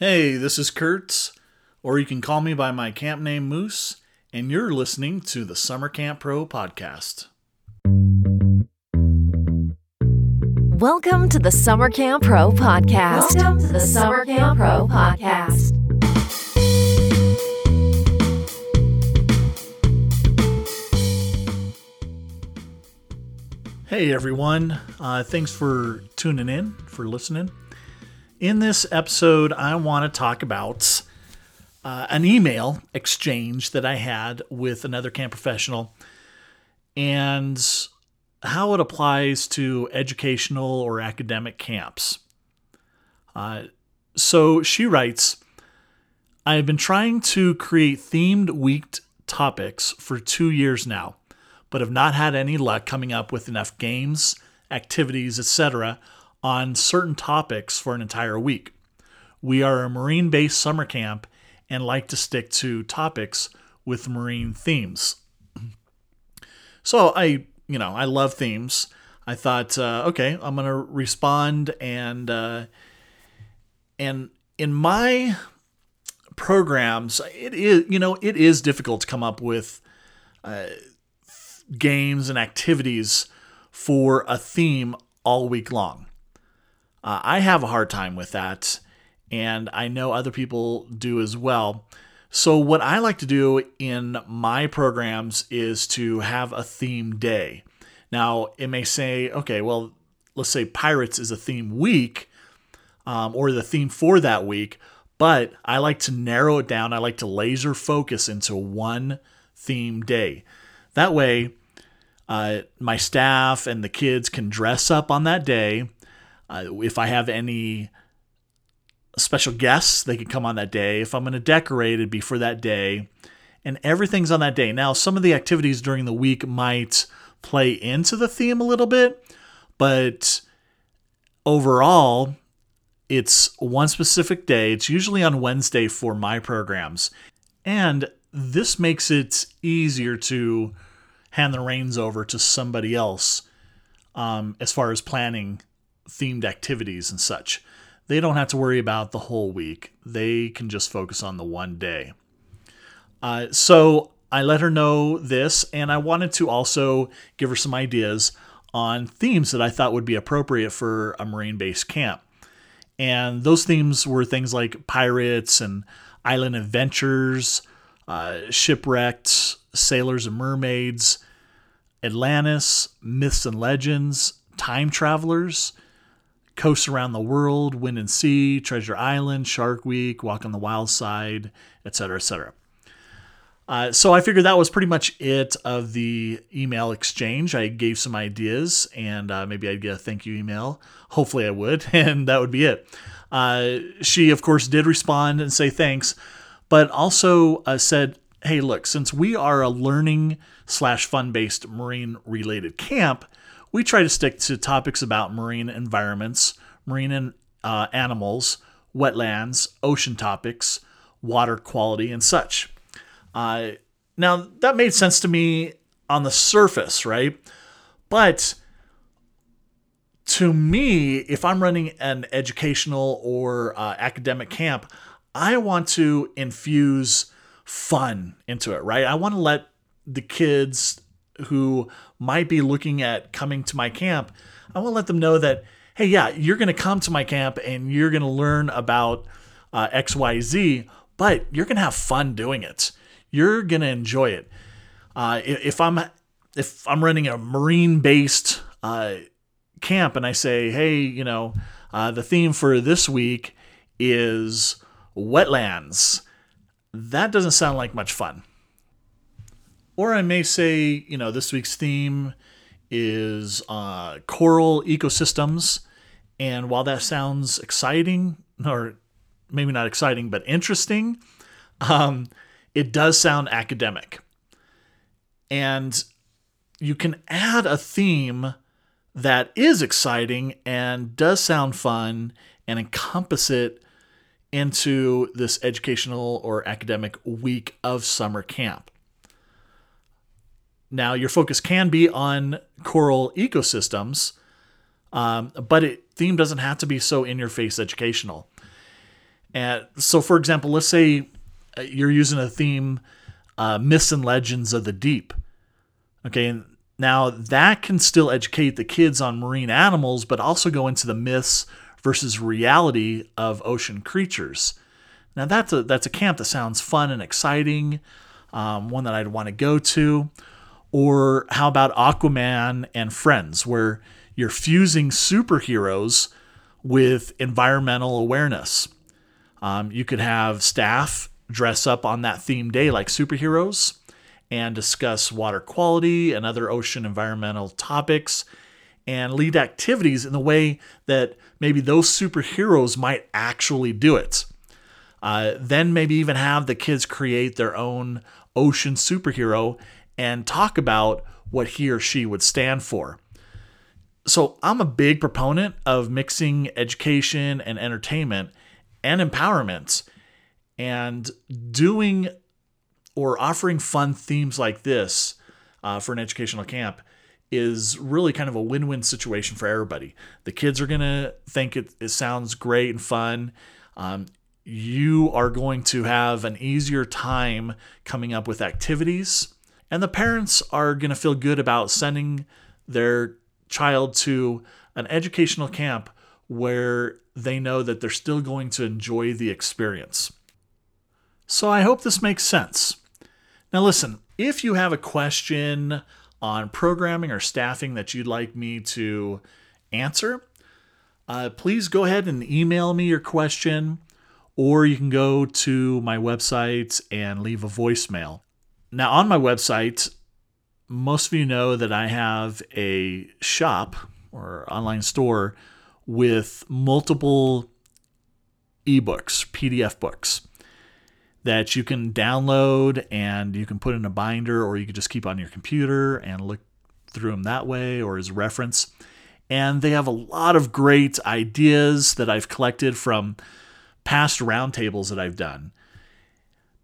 Hey, this is Kurtz, or you can call me by my camp name Moose, and you're listening to the Summer Camp Pro podcast. Welcome to the Summer Camp Pro podcast. Welcome to the Summer Camp Pro podcast. Hey everyone, uh, thanks for tuning in, for listening. In this episode, I want to talk about uh, an email exchange that I had with another camp professional and how it applies to educational or academic camps. Uh, so she writes I have been trying to create themed week topics for two years now, but have not had any luck coming up with enough games, activities, etc on certain topics for an entire week. We are a marine based summer camp and like to stick to topics with marine themes. So I, you know, I love themes. I thought, uh, okay, I'm gonna respond and uh, and in my programs, it is you know it is difficult to come up with uh, games and activities for a theme all week long. Uh, I have a hard time with that, and I know other people do as well. So, what I like to do in my programs is to have a theme day. Now, it may say, okay, well, let's say Pirates is a theme week um, or the theme for that week, but I like to narrow it down. I like to laser focus into one theme day. That way, uh, my staff and the kids can dress up on that day uh, if I have any special guests, they could come on that day. If I'm going to decorate, it'd be for that day. And everything's on that day. Now, some of the activities during the week might play into the theme a little bit, but overall, it's one specific day. It's usually on Wednesday for my programs. And this makes it easier to hand the reins over to somebody else um, as far as planning themed activities and such. They don't have to worry about the whole week. They can just focus on the one day. Uh, so I let her know this, and I wanted to also give her some ideas on themes that I thought would be appropriate for a marine based camp. And those themes were things like pirates and island adventures, uh, shipwrecked, sailors and mermaids, Atlantis, myths and legends, time travelers, coasts around the world, Wind and Sea, Treasure Island, Shark Week, Walk on the Wild Side, etc., etc. Uh, so I figured that was pretty much it of the email exchange. I gave some ideas, and uh, maybe I'd get a thank you email. Hopefully, I would, and that would be it. Uh, she, of course, did respond and say thanks, but also uh, said, "Hey, look, since we are a learning slash fun based marine related camp." We try to stick to topics about marine environments, marine uh, animals, wetlands, ocean topics, water quality, and such. Uh, now, that made sense to me on the surface, right? But to me, if I'm running an educational or uh, academic camp, I want to infuse fun into it, right? I want to let the kids who might be looking at coming to my camp, I want to let them know that, hey, yeah, you're going to come to my camp and you're going to learn about uh, XYZ, but you're going to have fun doing it. You're going to enjoy it. Uh, if I'm if I'm running a marine based uh, camp and I say, hey, you know, uh, the theme for this week is wetlands, that doesn't sound like much fun. Or I may say, you know, this week's theme is uh, coral ecosystems. And while that sounds exciting, or maybe not exciting, but interesting, um, it does sound academic. And you can add a theme that is exciting and does sound fun and encompass it into this educational or academic week of summer camp. Now, your focus can be on coral ecosystems, um, but it theme doesn't have to be so in your face educational. And so, for example, let's say uh, you're using a theme, uh, myths and legends of the deep. Okay, now that can still educate the kids on marine animals, but also go into the myths versus reality of ocean creatures. Now that's a that's a camp that sounds fun and exciting, um, one that I'd want to go to. Or how about Aquaman and Friends, where you're fusing superheroes with environmental awareness. Um, you could have staff dress up on that theme day like superheroes and discuss water quality and other ocean environmental topics and lead activities in the way that maybe those superheroes might actually do it. Uh, then maybe even have the kids create their own ocean superhero and talk about what he or she would stand for. So I'm a big proponent of mixing education and entertainment and empowerment and doing or offering fun themes like this uh, for an educational camp is really kind of a win-win situation for everybody. The kids are gonna think it, it sounds great and fun. Um, you are going to have an easier time coming up with activities, and the parents are gonna feel good about sending their child to an educational camp where they know that they're still going to enjoy the experience. So I hope this makes sense. Now, listen, if you have a question on programming or staffing that you'd like me to answer, uh, please go ahead and email me your question, or you can go to my website and leave a voicemail. Now, on my website, most of you know that I have a shop or online store with multiple ebooks, PDF books that you can download and you can put in a binder or you can just keep on your computer and look through them that way or as reference. And they have a lot of great ideas that I've collected from past roundtables that I've done.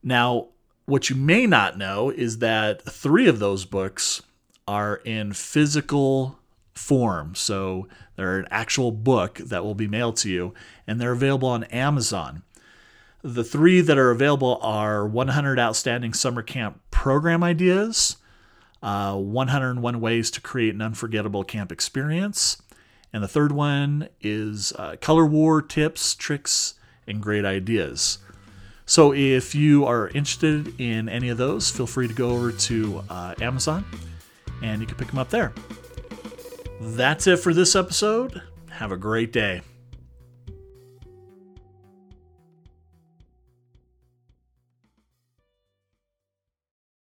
Now, what you may not know is that three of those books are in physical form. So they're an actual book that will be mailed to you, and they're available on Amazon. The three that are available are 100 Outstanding Summer Camp Program Ideas, uh, 101 Ways to Create an Unforgettable Camp Experience, and the third one is uh, Color War Tips, Tricks, and Great Ideas. So if you are interested in any of those, feel free to go over to uh, Amazon and you can pick them up there. That's it for this episode. Have a great day.